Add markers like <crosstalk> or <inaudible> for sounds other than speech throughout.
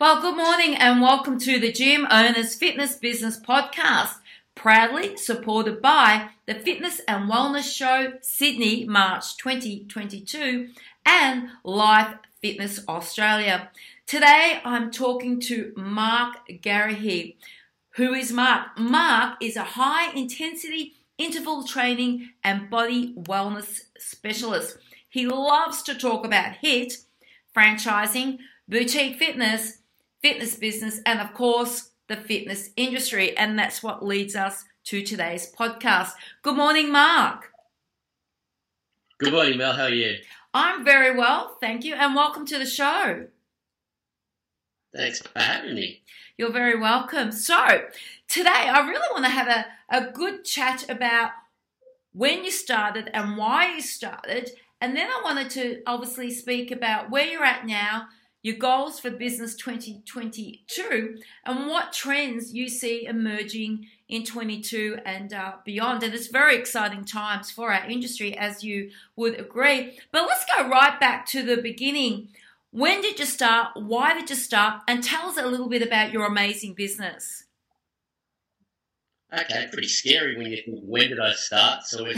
Well, good morning and welcome to the Gym Owners Fitness Business Podcast, proudly supported by the Fitness and Wellness Show Sydney, March 2022, and Life Fitness Australia. Today I'm talking to Mark Garrahy. Who is Mark? Mark is a high intensity interval training and body wellness specialist. He loves to talk about HIT, franchising, boutique fitness, fitness business, and of course, the fitness industry. And that's what leads us to today's podcast. Good morning, Mark. Good morning, Mel. How are you? I'm very well, thank you, and welcome to the show. Thanks for having me. You're very welcome. So, today I really want to have a, a good chat about when you started and why you started. And then I wanted to obviously speak about where you're at now your goals for business 2022, and what trends you see emerging in 22 and uh, beyond. And it's very exciting times for our industry, as you would agree. But let's go right back to the beginning. When did you start? Why did you start? And tell us a little bit about your amazing business. Okay, pretty scary when you think, when did I start? So we're,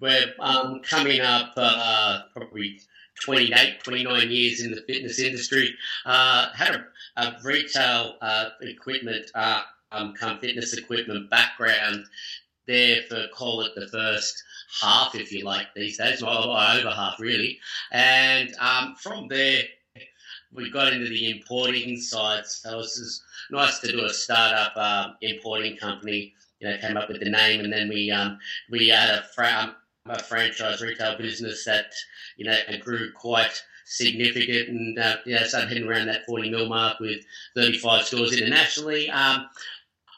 we're um, coming up uh, probably 28, 29 years in the fitness industry. Uh, had a, a retail uh, equipment, uh, um, fitness equipment background there for call it the first half, if you like, these days, well, over half really. And um, from there, we got into the importing side. So it was nice to do a startup uh, importing company. You know, came up with the name, and then we um, we had a fra- a franchise retail business that you know grew quite significant and uh, yeah, started heading around that 40 mil mark with 35 stores internationally. Um,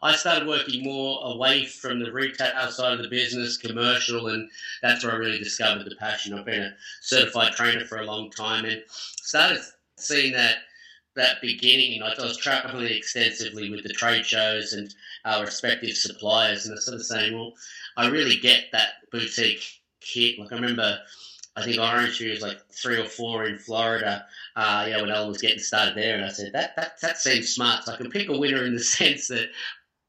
I started working more away from the retail side of the business, commercial, and that's where I really discovered the passion. I've been a certified trainer for a long time and started seeing that that beginning. I was traveling extensively with the trade shows and our respective suppliers, and I sort of saying, well, I really get that boutique kit. Like I remember, I think Orange was like three or four in Florida. Uh, yeah, when Ellen was getting started there, and I said that that that seems smart. So I can pick a winner in the <laughs> sense that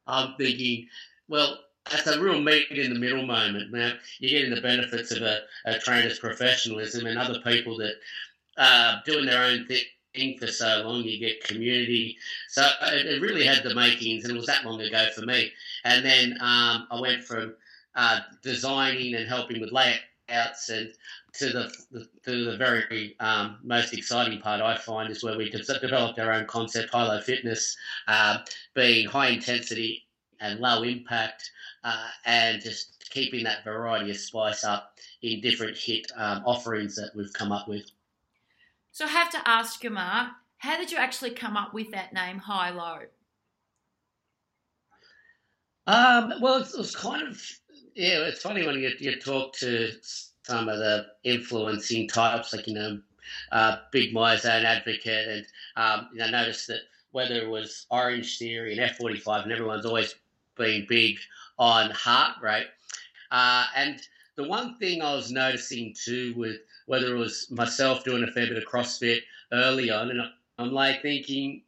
I'm thinking, well, that's a real meet in the middle moment. Now you're getting the benefits of a, a trainer's professionalism and other people that are doing their own thing for so long. You get community. So it, really had the makings, and it was that long ago for me. And then um, I went from uh, designing and helping with layouts and to the, to the very um, most exciting part I find is where we developed our own concept, high low fitness, uh, being high intensity and low impact, uh, and just keeping that variety of spice up in different hit um, offerings that we've come up with. So I have to ask you, Mark, how did you actually come up with that name, High Low? Um, well, it was kind of yeah, it's funny when you, you talk to some of the influencing types, like, you know, uh, Big Myers and Advocate, and, um, you know, notice that whether it was Orange Theory and F45, and everyone's always been big on heart rate. Uh, and the one thing I was noticing too with whether it was myself doing a fair bit of CrossFit early on, and I'm like thinking,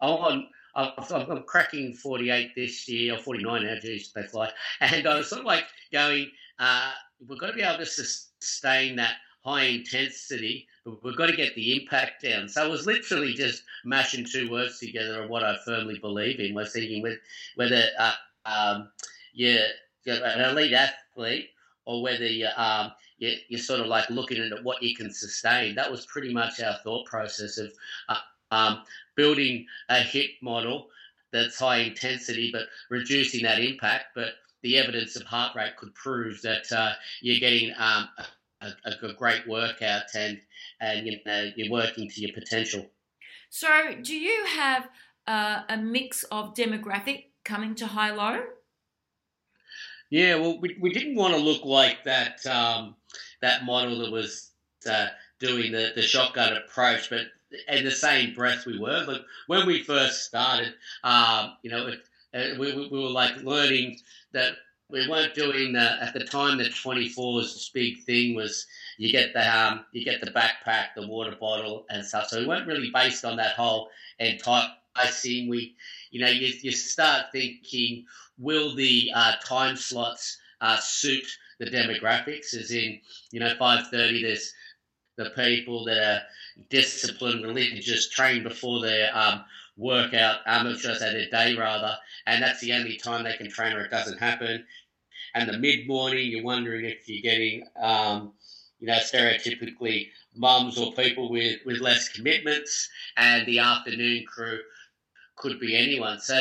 I want I'm, I'm, cracking 48 this year, or 49 now, geez, they fly. And I was sort of like going, uh, we've got to be able to sustain that high intensity, but we've got to get the impact down. So I was literally just mashing two words together of what I firmly believe in. Was thinking with, whether uh, um, you're, you're, an elite athlete or whether you, um, you, you're sort of like looking at what you can sustain. That was pretty much our thought process of uh, um, building a hit model that's high intensity but reducing that impact. But the evidence of heart rate could prove that uh, you're getting um, a, a, great workout and and you know you're working to your potential. So, do you have uh, a mix of demographic coming to high low? Yeah, well, we, we didn't want to look like that um, that model that was uh, doing the, the shotgun approach, but in the same breath we were. But when we first started, um, you know, it, it, we, we were like learning that we weren't doing the, at the time the 24's big thing was you get the um, you get the backpack, the water bottle, and stuff. So we weren't really based on that whole enticing. We, you know, you, you start thinking, will the uh, time slots uh, suit the demographics? As in, you know, five thirty. There's the people that are disciplined, religious, trained before their um, workout, I say their day rather, and that's the only time they can train or it doesn't happen. And the mid morning, you're wondering if you're getting um, you know, stereotypically mums or people with, with less commitments, and the afternoon crew could be anyone. So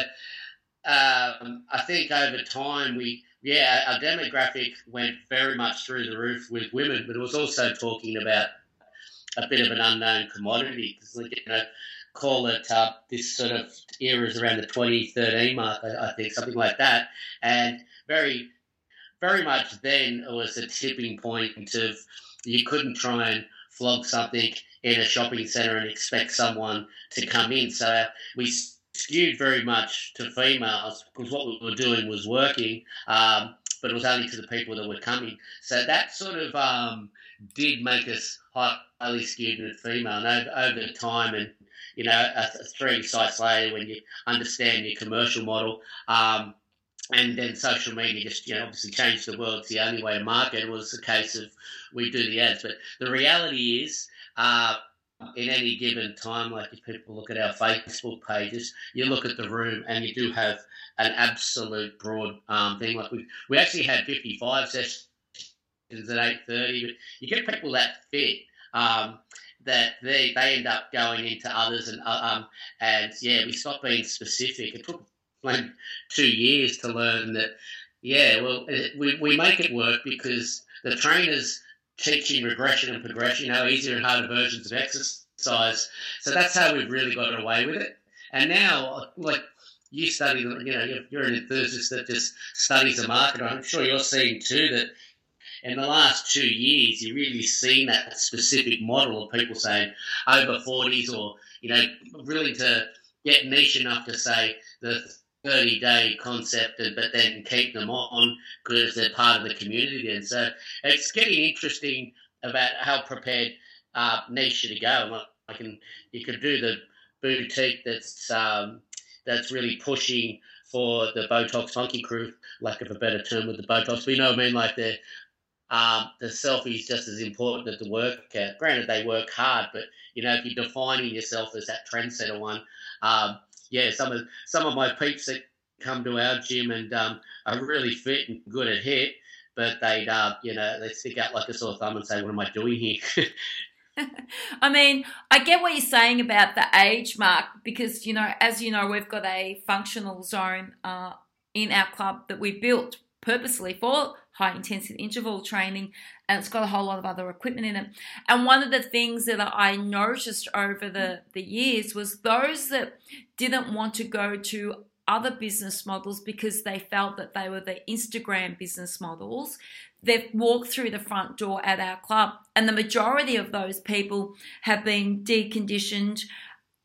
um, I think over time we, yeah, our demographic went very much through the roof with women, but it was also talking about a bit of an unknown commodity because, you know, call it uh, this sort of era is around the 2013 mark, I, I think, something like that, and very, very much then it was a tipping point of you couldn't try and flog something in a shopping centre and expect someone to come in. So we skewed very much to females because what we were doing was working, um, but it was only to the people that were coming. So that sort of um, did make us highly skewed with female. And over, over time, and you know, a, a three sites later, when you understand your commercial model, um, and then social media just you know obviously changed the world. It's the only way to market. Was a case of we do the ads, but the reality is. Uh, in any given time, like if people look at our Facebook pages, you look at the room and you do have an absolute broad um, thing. Like we, we actually had 55 sessions at 8.30, but you get people that fit um, that they, they end up going into others and, uh, um, and yeah, we stopped being specific. It took like two years to learn that, yeah, well, it, we, we make it work because the trainers teaching regression and progression, you know, easier and harder versions of exercise. So that's how we've really got away with it. And now, like, you study, you know, you're an enthusiast that just studies the market. I'm sure you're seeing too that in the last two years, you've really seen that specific model of people saying over 40s or, you know, really to get niche enough to say the 30 day concept, but then keep them on because they're part of the community. And so it's getting interesting about how prepared uh, niche to go. I can you could do the boutique that's um, that's really pushing for the Botox funky crew, lack of a better term with the Botox. We know, I mean, like the um, the selfie is just as important as the workout. Granted, they work hard, but you know, if you're defining yourself as that trendsetter one, um, yeah, some of some of my peeps that come to our gym and um, are really fit and good at HIIT, but they'd uh, you know they stick out like a sore thumb and say, "What am I doing here?" <laughs> I mean, I get what you're saying about the age mark because you know, as you know, we've got a functional zone uh, in our club that we built purposely for high intensity interval training and it's got a whole lot of other equipment in it. And one of the things that I noticed over the, the years was those that didn't want to go to other business models because they felt that they were the Instagram business models. They've walked through the front door at our club, and the majority of those people have been deconditioned,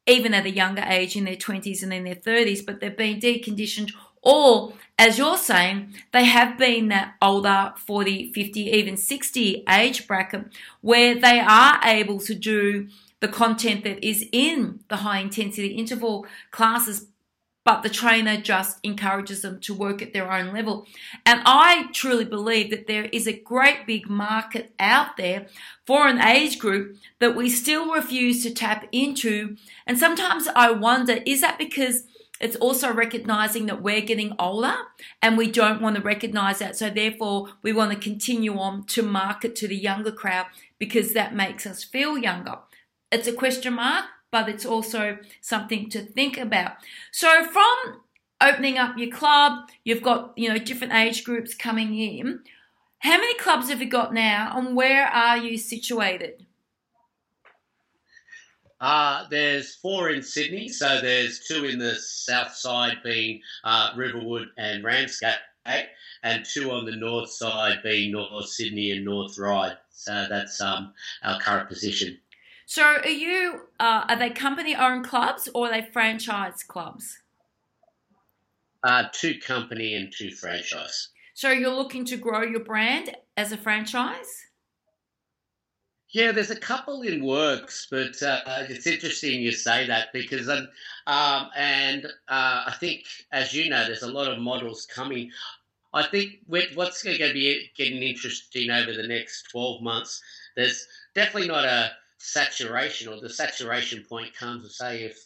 even at a younger age in their 20s and in their 30s, but they've been deconditioned or, as you're saying, they have been that older 40, 50, even 60 age bracket where they are able to do the content that is in the high intensity interval classes, but the trainer just encourages them to work at their own level. And I truly believe that there is a great big market out there for an age group that we still refuse to tap into. And sometimes I wonder is that because it's also recognizing that we're getting older and we don't want to recognize that. So, therefore, we want to continue on to market to the younger crowd because that makes us feel younger. It's a question mark, but it's also something to think about. So, from opening up your club, you've got, you know, different age groups coming in. How many clubs have you got now and where are you situated? Uh, there's four in Sydney, so there's two in the south side being uh, Riverwood and Ramsgate, and two on the north side being North Sydney and North Ryde. So that's um, our current position. So, are you uh, are they company-owned clubs or are they franchise clubs? Uh, two company and two franchise. So, you're looking to grow your brand as a franchise? Yeah, there's a couple in works, but uh, it's interesting you say that because, um, um, and uh, I think, as you know, there's a lot of models coming. I think what's going to be getting interesting over the next 12 months, there's definitely not a saturation, or the saturation point comes say if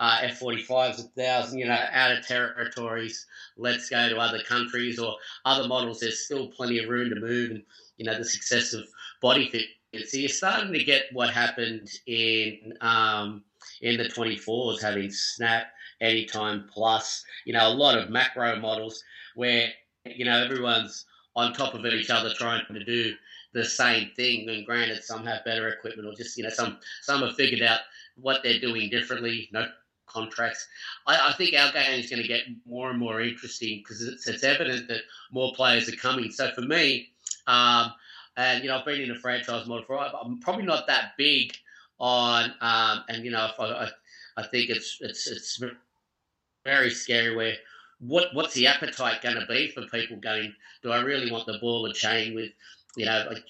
uh, F-45s a thousand, you know, out of territories, let's go to other countries or other models. There's still plenty of room to move, and you know, the success of body fit so you're starting to get what happened in um, in the 24s, having Snap, Anytime Plus, you know, a lot of macro models where you know everyone's on top of each other trying to do the same thing. And granted, some have better equipment, or just you know, some some have figured out what they're doing differently. No contracts. I, I think our game is going to get more and more interesting because it's, it's evident that more players are coming. So for me. Um, and you know, I've been in a franchise model for. I'm probably not that big on, um, and you know, I, I think it's it's it's very scary. Where what what's the appetite going to be for people going? Do I really want the ball and chain with? You know, like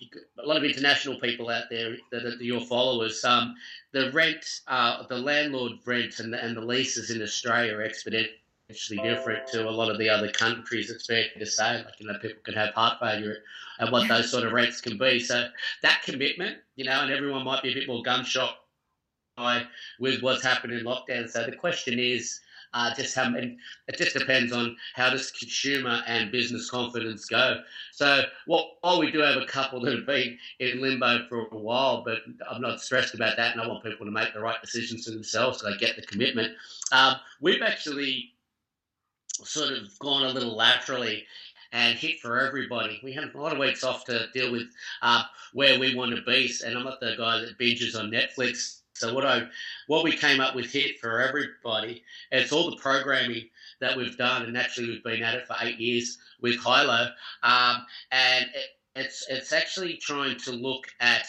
a lot of international people out there that are your followers. Um, the rent, uh, the landlord rent, and the, and the leases in Australia are exponentially actually different to a lot of the other countries. It's fair to say, like you know, people can have heart failure and what those sort of rates can be. So that commitment, you know, and everyone might be a bit more gun shot by with what's happened in lockdown. So the question is. Uh, just how many, it just depends on how does consumer and business confidence go. So while we do have a couple that have been in limbo for a while, but I'm not stressed about that, and I want people to make the right decisions for themselves so they get the commitment. Um, we've actually sort of gone a little laterally and HIIT for everybody. We had a lot of weeks off to deal with uh, where we want to be, and I'm not the guy that binges on Netflix. So what I what we came up with HIIT for everybody, it's all the programming that we've done, and naturally we've been at it for eight years with High Low, um, and it, it's it's actually trying to look at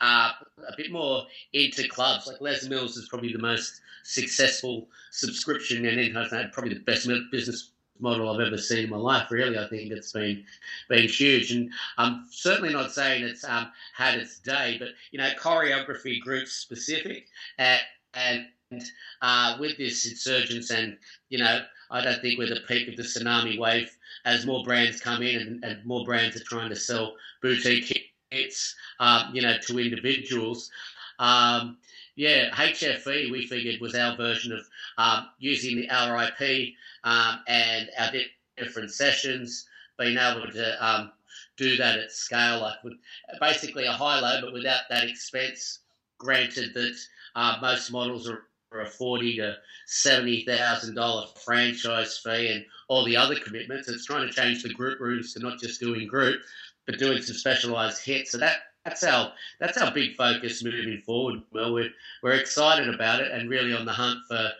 uh, a bit more into clubs. Like Les Mills is probably the most successful subscription and probably the best business model I've ever seen in my life. Really, I think it's been been huge, and I'm certainly not saying it's um, had its day, but you know, choreography group specific, and, uh, with this insurgence, and you know, I don't think we're the peak of the tsunami wave as more brands come in and, and more brands are trying to sell boutique kits, um, you know, to individuals. Um, yeah, HFE we figured was our version of um, using the RIP um, and our different sessions, being able to um, do that at scale, like with basically a high low, but without that expense. Granted that uh, most models are, are a forty to seventy thousand dollar franchise fee and all the other commitments. It's trying to change the group rooms to not just doing group, but doing some specialized hits. So that that's our that's our big focus moving forward. Well, we're we're excited about it and really on the hunt for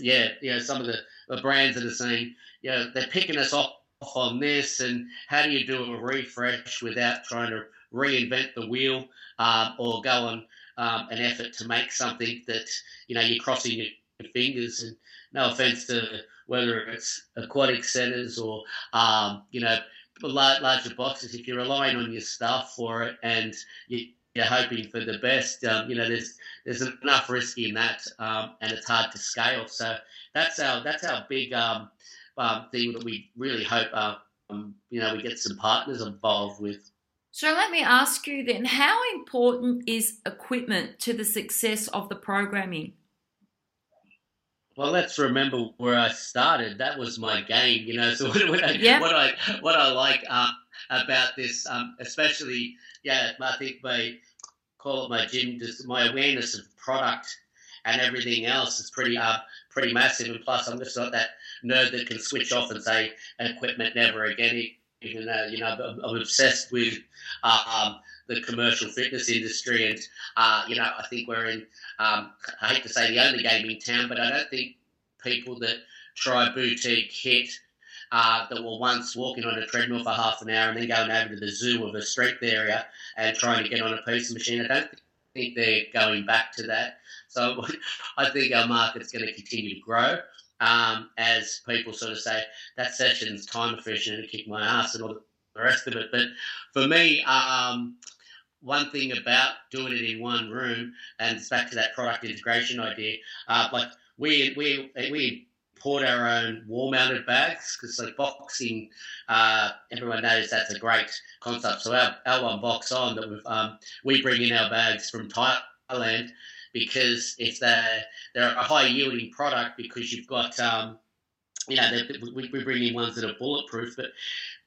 yeah, you know, some of the, the brands that are saying, you know, they're picking us off on this and how do you do a refresh without trying to reinvent the wheel um, or go on um, an effort to make something that you know you're crossing your fingers and no offense to whether it's aquatic centers or um, you know larger boxes, if you're relying on your staff for it and you, are hoping for the best, um, you know, there's there's enough risk in that, um, and it's hard to scale. So that's our that's our big um, um thing that we really hope, um, you know, we get some partners involved with. So let me ask you then, how important is equipment to the success of the programming? Well, let's remember where I started. That was my game, you know. So <laughs> what, what, I, yeah. what I what I like um, about this, um, especially, yeah, I think my call it my gym, just my awareness of product and everything else is pretty uh, pretty massive. And plus, I'm just not that nerd that can switch off and say equipment never again. Even though you know I'm, I'm obsessed with uh, um, the commercial fitness industry, and uh, you know I think we're in um, I hate to say the only game in town, but I don't think people that try boutique hit uh, that were once walking on a treadmill for half an hour and then going over to the zoo of a strength area and trying to get on a piece of machine. I don't think they're going back to that. So <laughs> I think our market's going to continue to grow um, as people sort of say that session's time efficient and kick my ass and all the rest of it. But for me, um, one thing about doing it in one room, and it's back to that product integration idea. Uh, like we we we import our own wall-mounted bags because like boxing, uh, everyone knows that's a great concept. So our, our one box on that we've um, we bring in our bags from Thailand because if they're they're a high yielding product because you've got um, you know we, we bring in ones that are bulletproof, but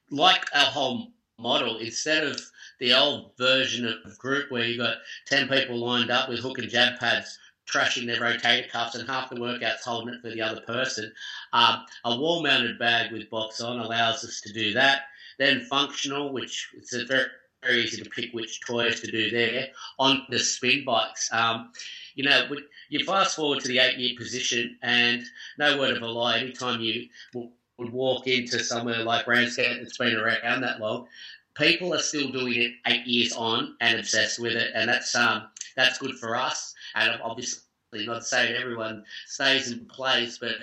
like our whole model, instead of the old version of group where you've got 10 people lined up with hook and jab pads trashing their rotator cuffs and half the workout's holding it for the other person. Um, a wall mounted bag with box on allows us to do that. Then functional, which it's very, very easy to pick which toys to do there on the spin bikes. Um, you know, you fast forward to the eight year position, and no word of a lie, anytime you would walk into somewhere like Ramsgate that's been around that long, people are still doing it eight years on and obsessed with it, and that's um that's good for us. And obviously, not saying everyone stays in place, but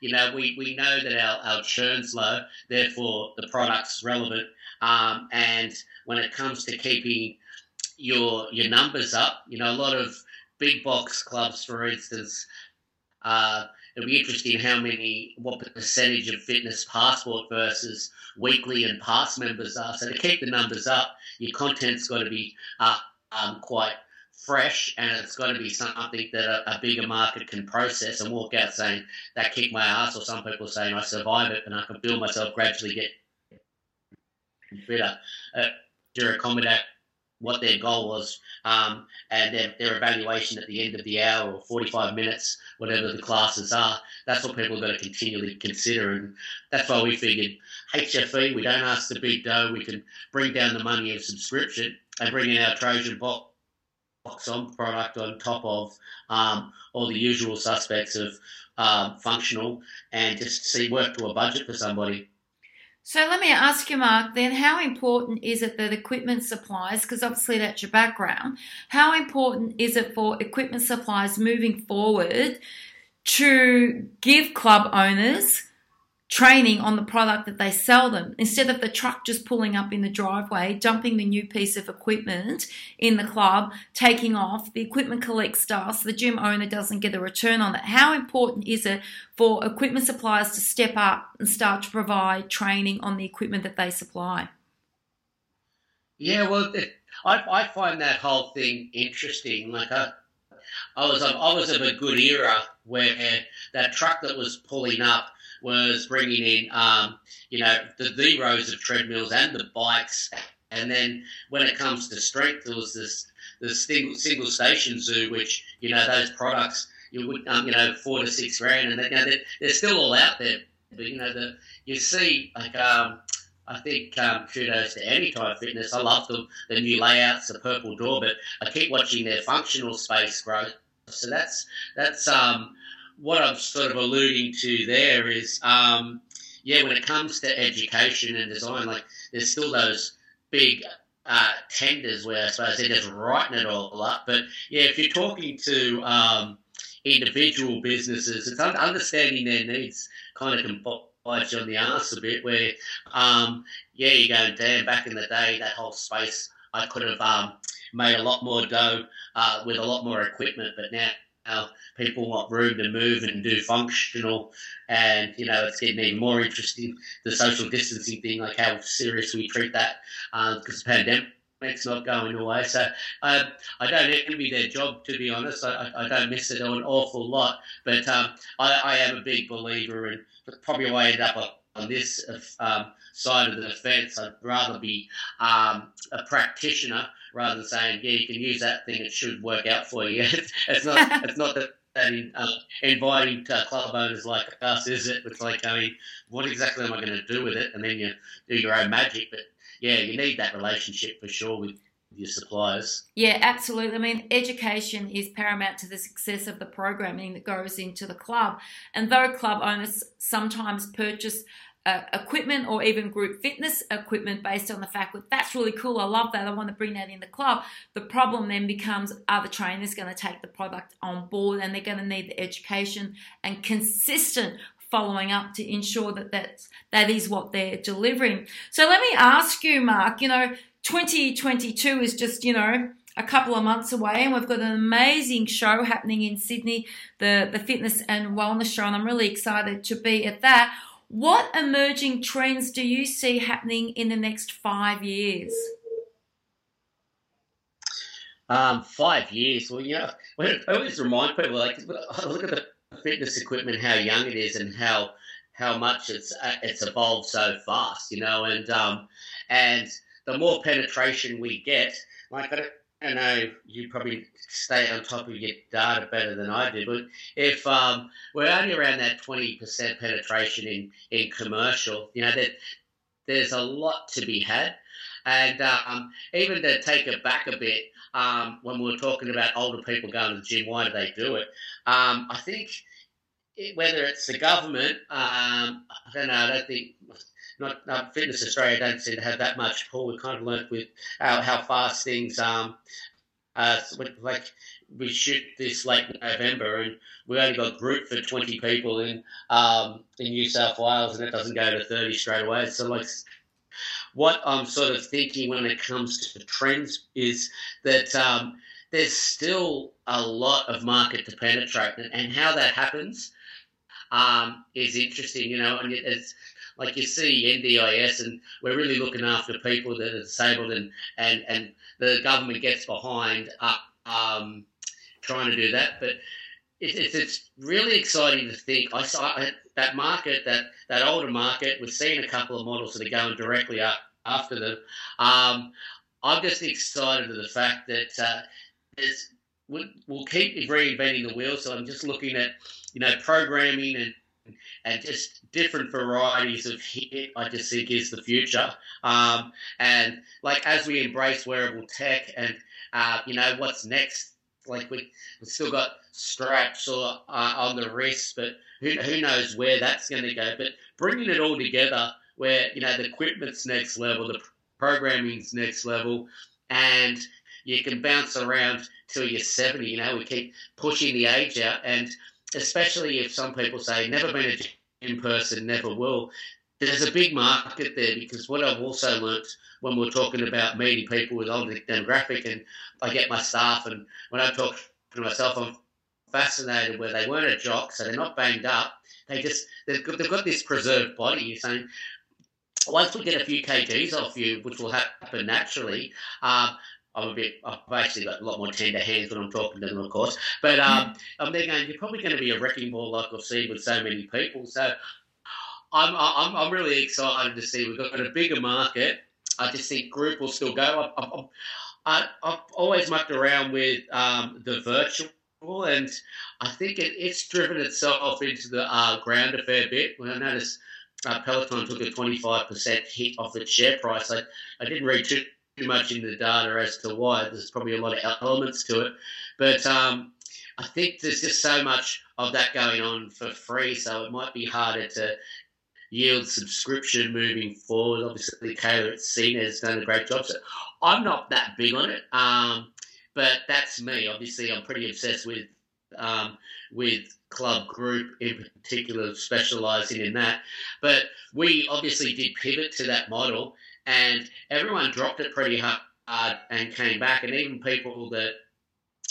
you know we, we know that our, our churn's low, therefore the product's relevant. Um, and when it comes to keeping your your numbers up, you know a lot of big box clubs, for instance. Uh, it'll be interesting how many, what percentage of fitness passport versus weekly and pass members are. So to keep the numbers up, your content's got to be uh, um, quite fresh and it's got to be something that a, a, bigger market can process and walk out saying that kicked my ass or some people saying I survive it and I can build myself gradually get better uh, to what their goal was um, and their, their evaluation at the end of the hour or 45 minutes, whatever the classes are. That's what people are going to continually consider. And that's why we figured HFE, we don't ask the big dough, we can bring down the money of subscription and bring in our Trojan box on product on top of um, all the usual suspects of um, functional and just see work to a budget for somebody. So let me ask you, Mark, then how important is it that equipment suppliers, because obviously that's your background, how important is it for equipment suppliers moving forward to give club owners training on the product that they sell them instead of the truck just pulling up in the driveway, dumping the new piece of equipment in the club, taking off, the equipment collects dust, the gym owner doesn't get a return on that. How important is it for equipment suppliers to step up and start to provide training on the equipment that they supply? Yeah, well, I, I find that whole thing interesting. Like I, I was, I was of a good era where that truck that was pulling up was bringing in, um, you know, the, the rows of treadmills and the bikes. And then when it comes to strength, there was this the single, single station zoo, which you know those products you would um, you know four to six grand, and they, you know, they're, they're, still all out there. But you know the you see like um, I think um, kudos to Anytime Fitness. I love the the new layouts, the purple door, but I keep watching their functional space grow. So that's that's um, what I'm sort of alluding to there is, um, yeah, when it comes to education and design, like there's still those big uh, tenders where I suppose they're just writing it all up. But yeah, if you're talking to um, individual businesses, it's understanding their needs kind of can bite you on the ass a bit. Where um, yeah, you're going, damn, back in the day, that whole space I could have um, made a lot more dough uh, with a lot more equipment, but now how people want room to move and do functional, and you know it's getting even more interesting. The social distancing thing, like how serious we treat that, because uh, the pandemic's not going away. So um, I don't envy their job, to be honest. I, I don't miss it an awful lot, but um, I, I, am a big believer, and probably why I end up on this um, side of the fence. I'd rather be um, a practitioner rather than saying, yeah, you can use that thing, it should work out for you. <laughs> it's not, <laughs> it's not that. that in, um, inviting uh, club owners like us, is it? It's like, I mean, what exactly am I going to do with it? And then you do your own magic. But yeah, you need that relationship for sure with your suppliers. Yeah, absolutely. I mean, education is paramount to the success of the programming that goes into the club. And though club owners sometimes purchase uh, equipment or even group fitness equipment based on the fact that that's really cool. I love that. I want to bring that in the club. The problem then becomes are the trainers going to take the product on board and they're going to need the education and consistent following up to ensure that that's, that is what they're delivering. So let me ask you, Mark, you know, 2022 is just, you know, a couple of months away and we've got an amazing show happening in Sydney, the, the Fitness and Wellness Show, and I'm really excited to be at that. What emerging trends do you see happening in the next five years? Um, five years. Well, you know, I always remind people like look at the fitness equipment, how young it is, and how how much it's uh, it's evolved so fast. You know, and um, and the more penetration we get, like I don't, know you probably stay on top of your data better than I do, but if um, we're only around that 20% penetration in, in commercial, you know, that there's a lot to be had. And um, even to take it back a bit, um, when we were talking about older people going to the gym, why do they do it? Um, I think it, whether it's the government, um, I don't know, I don't think not, not Fitness Australia don't seem to have that much pull. We kind of learnt with how, how fast things um uh like we shoot this late November and we only got group for twenty people in um in New South Wales and it doesn't go to thirty straight away. So like what I'm sort of thinking when it comes to trends is that um, there's still a lot of market to penetrate, and, and how that happens um, is interesting. You know, and it's like you see NDIS, and we're really looking after people that are disabled, and and and the government gets behind uh, um, trying to do that, but. It's, it's really exciting to think. I saw that market, that, that older market. We've seen a couple of models that are going directly up after them. Um, I'm just excited at the fact that uh, we'll, we'll keep reinventing the wheel. So I'm just looking at, you know, programming and and just different varieties of HIIT, I just think is the future. Um, and like as we embrace wearable tech, and uh, you know what's next. Like we, have still got straps or uh, on the wrist, but who, who knows where that's going to go? But bringing it all together, where you know the equipment's next level, the programming's next level, and you can bounce around till you're 70. You know, we keep pushing the age out, and especially if some people say never been a gym person, never will. There's a big market there because what I've also learnt when we're talking about meeting people with older demographic, and I get my staff, and when I talk to myself, I'm fascinated where they weren't a jock, so they're not banged up. They just they've got, they've got this preserved body. You're saying once we get a few kgs off you, which will happen naturally, um, I'm a bit. I've actually got a lot more tender hands when I'm talking to them, of course. But um, I'm there going. You're probably going to be a wrecking ball like I've seen with so many people. So I'm I'm, I'm really excited to see we've got a bigger market. I just think group will still go. I, I, have always mucked around with um, the virtual, and I think it, it's driven itself off into the uh, ground a fair bit. When I noticed uh, Peloton took a 25% hit off its share price, I, I didn't read too too much into the data as to why. There's probably a lot of elements to it, but um, I think there's just so much of that going on for free, so it might be harder to yield subscription moving forward. Obviously, Kayla Itsines has done a great job. So I'm not that big on it, um, but that's me. Obviously, I'm pretty obsessed with um, with club group in particular, specialising in that. But we obviously did pivot to that model and everyone dropped it pretty hard and came back, and even people that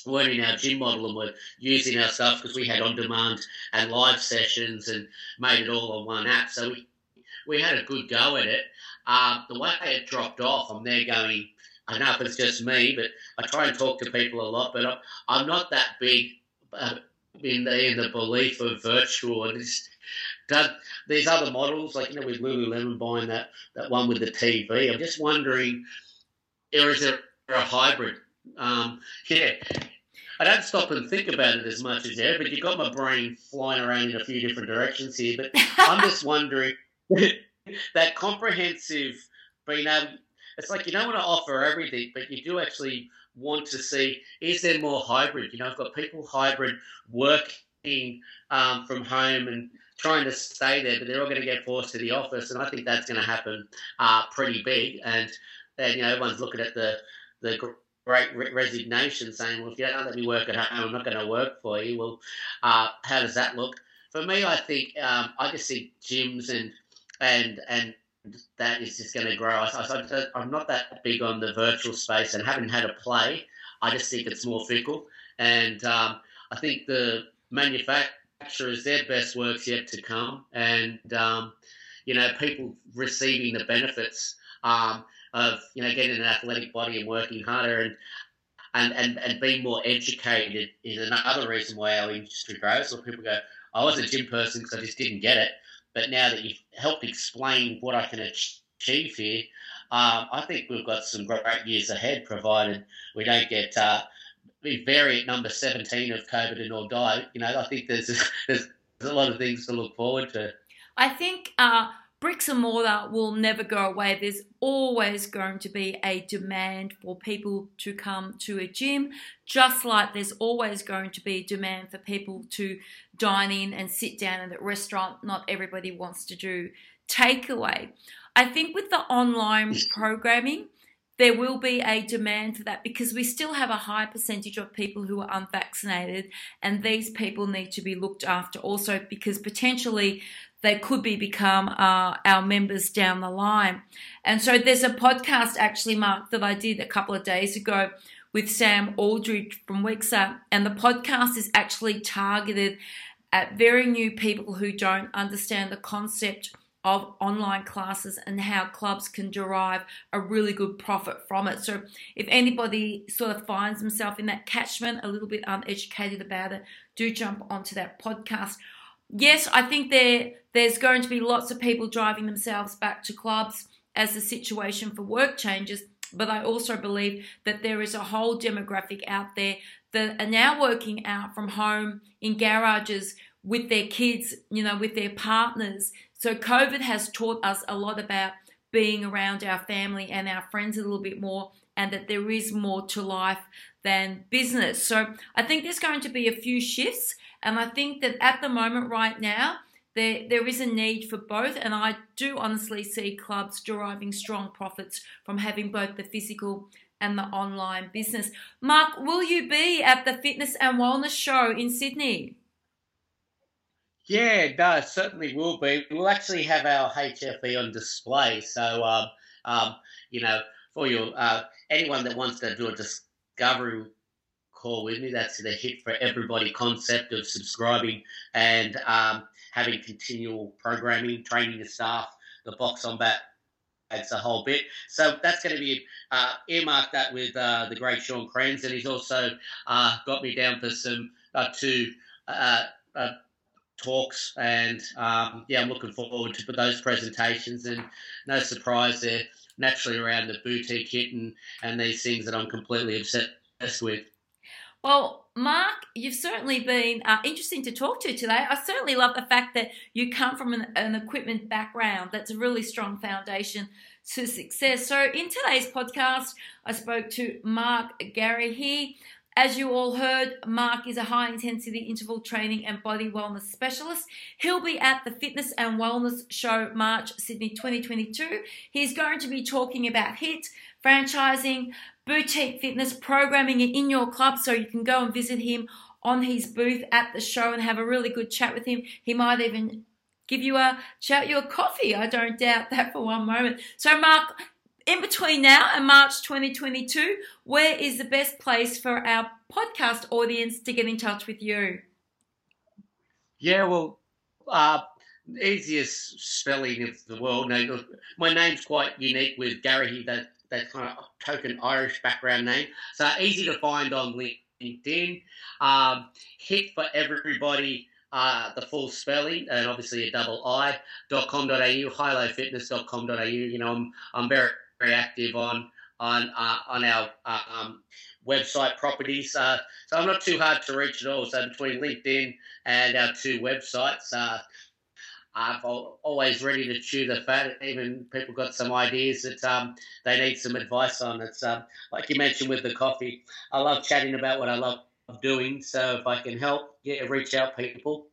weren't in our gym model and were using our stuff because we had on demand and live sessions and made it all on one app. So we, we had a good go at it. Um, the way it dropped off, I'm there going, I know if it's just me, but I try and talk to people a lot, but I'm, I'm not that big uh, in, the, in the belief of virtual. Does these other models, like you know, with Lululemon buying that that one with the TV, I'm just wondering, or is there a hybrid? Um, yeah, I don't stop and think about it as much as there, but you've got my brain flying around in a few different directions here. But I'm just <laughs> wondering <laughs> that comprehensive being able. It's like you don't want to offer everything, but you do actually want to see is there more hybrid? You know, I've got people hybrid working um, from home and trying to stay there, but they're all going to get forced to the office, and I think that's going to happen uh, pretty big. And and you know everyone's looking at the the great resignation, saying, "Well, if you don't let me work at home, I'm not going to work for you." Well, uh, how does that look? For me, I think um, I just think gyms and and and that is just going to grow. I, am not that big on the virtual space, and haven't had a play. I just think it's more fickle, and um, I think the manufacturers their best work's yet to come, and um, you know people receiving the benefits um, of you know getting an athletic body and working harder and. And, and, and being more educated is another reason why our industry grows. So people go, I was a gym person because I just didn't get it. But now that you've helped explain what I can achieve here, um, I think we've got some great years ahead, provided we don't get uh, variant number 17 of COVID and all die. You know, I think there's, <laughs> there's, there's a lot of things to look forward to. I think uh, bricks and mortar will never go away. There's always going to be a demand for people to come to a gym, just like there's always going to be demand for people to dine in and sit down at a restaurant. Not everybody wants to do takeaway. I think with the online programming, there will be a demand for that because we still have a high percentage of people who are unvaccinated, and these people need to be looked after also because potentially they could be become uh, our members down the line. And so there's a podcast actually, Mark, that I did a couple of days ago with Sam Aldridge from Wexer, and the podcast is actually targeted at very new people who don't understand the concept of online classes and how clubs can derive a really good profit from it. So, if anybody sort of finds himself in that catchment, a little bit uneducated about it, do jump onto that podcast. Yes, I think there there's going to be lots of people driving themselves back to clubs as the situation for work changes, but I also believe that there is a whole demographic out there that are now working out from home in garages with their kids, you know, with their partners. So COVID has taught us a lot about being around our family and our friends a little bit more and that there is more to life than business. So I think there's going to be a few shifts and I think that at the moment right now there, there is a need for both, and I do honestly see clubs deriving strong profits from having both the physical and the online business. Mark, will you be at the Fitness and Wellness Show in Sydney? Yeah, it certainly will be. We'll actually have our HFE on display. So, um, um, you know, for your uh, anyone that wants to do a discovery call with me, that's the HIIT for everybody concept of subscribing and um, having continual programming, training the staff, the box on back adds a whole bit. So that's going to be uh, earmarked that with uh, the great Sean Kranz, and he's also uh, got me down for some uh, two uh, uh, talks, and um, yeah, I'm looking forward to those presentations. And no surprise, they're naturally around the boutique kit and, these things that I'm completely obsessed with. Well, Mark, you've certainly been uh, interesting to talk to today. I certainly love the fact that you come from an, an, equipment background. That's a really strong foundation to success. So, in today's podcast, I spoke to Mark Garrahy. As you all heard, Mark is a high intensity interval training and body wellness specialist. He'll be at the Fitness and Wellness Show March Sydney 2022. He's going to be talking about HIT, franchising, boutique fitness programming in your club so you can go and visit him on his booth at the show and have a really good chat with him. He might even give you a shout you a coffee. I don't doubt that for one moment. So Mark, in between now and March 2022, where is the best place for our podcast audience to get in touch with you? Yeah, well, uh, easiest spelling of the world. my name's quite unique with Gary. That that kind of token Irish background name, so easy to find on LinkedIn. Um, HIIT for everybody. Uh, the full spelling and obviously a double I dot com dot au. You know, I'm I'm very very active on on uh, on our uh, um, website properties. Uh, so I'm not too hard to reach at all. So between LinkedIn and our two websites, uh, I'm always ready to chew the fat. Even people got some ideas that um, they need some advice on. It's um, like you mentioned with the coffee. I love chatting about what I love doing. So if I can help, yeah, reach out people.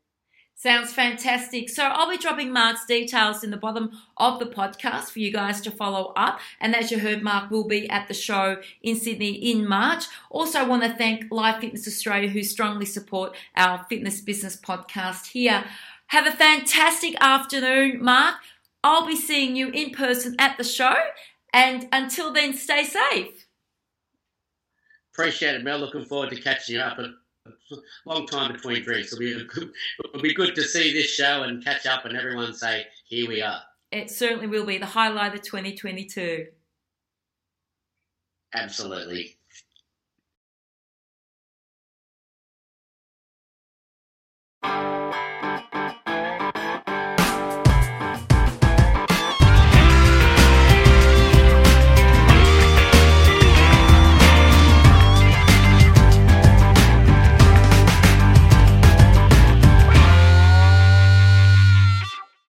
Sounds fantastic. So I'll be dropping Mark's details in the bottom of the podcast for you guys to follow up. And as you heard, Mark will be at the show in Sydney in March. Also, want to thank Life Fitness Australia who strongly support our fitness business podcast here. Have a fantastic afternoon, Mark. I'll be seeing you in person at the show. And until then, stay safe. Appreciate it, Mel. Looking forward to catching up long time between drinks. It'll be, it'll be good to see this show and catch up and everyone say, here we are. It certainly will be the highlight of 2022. Absolutely.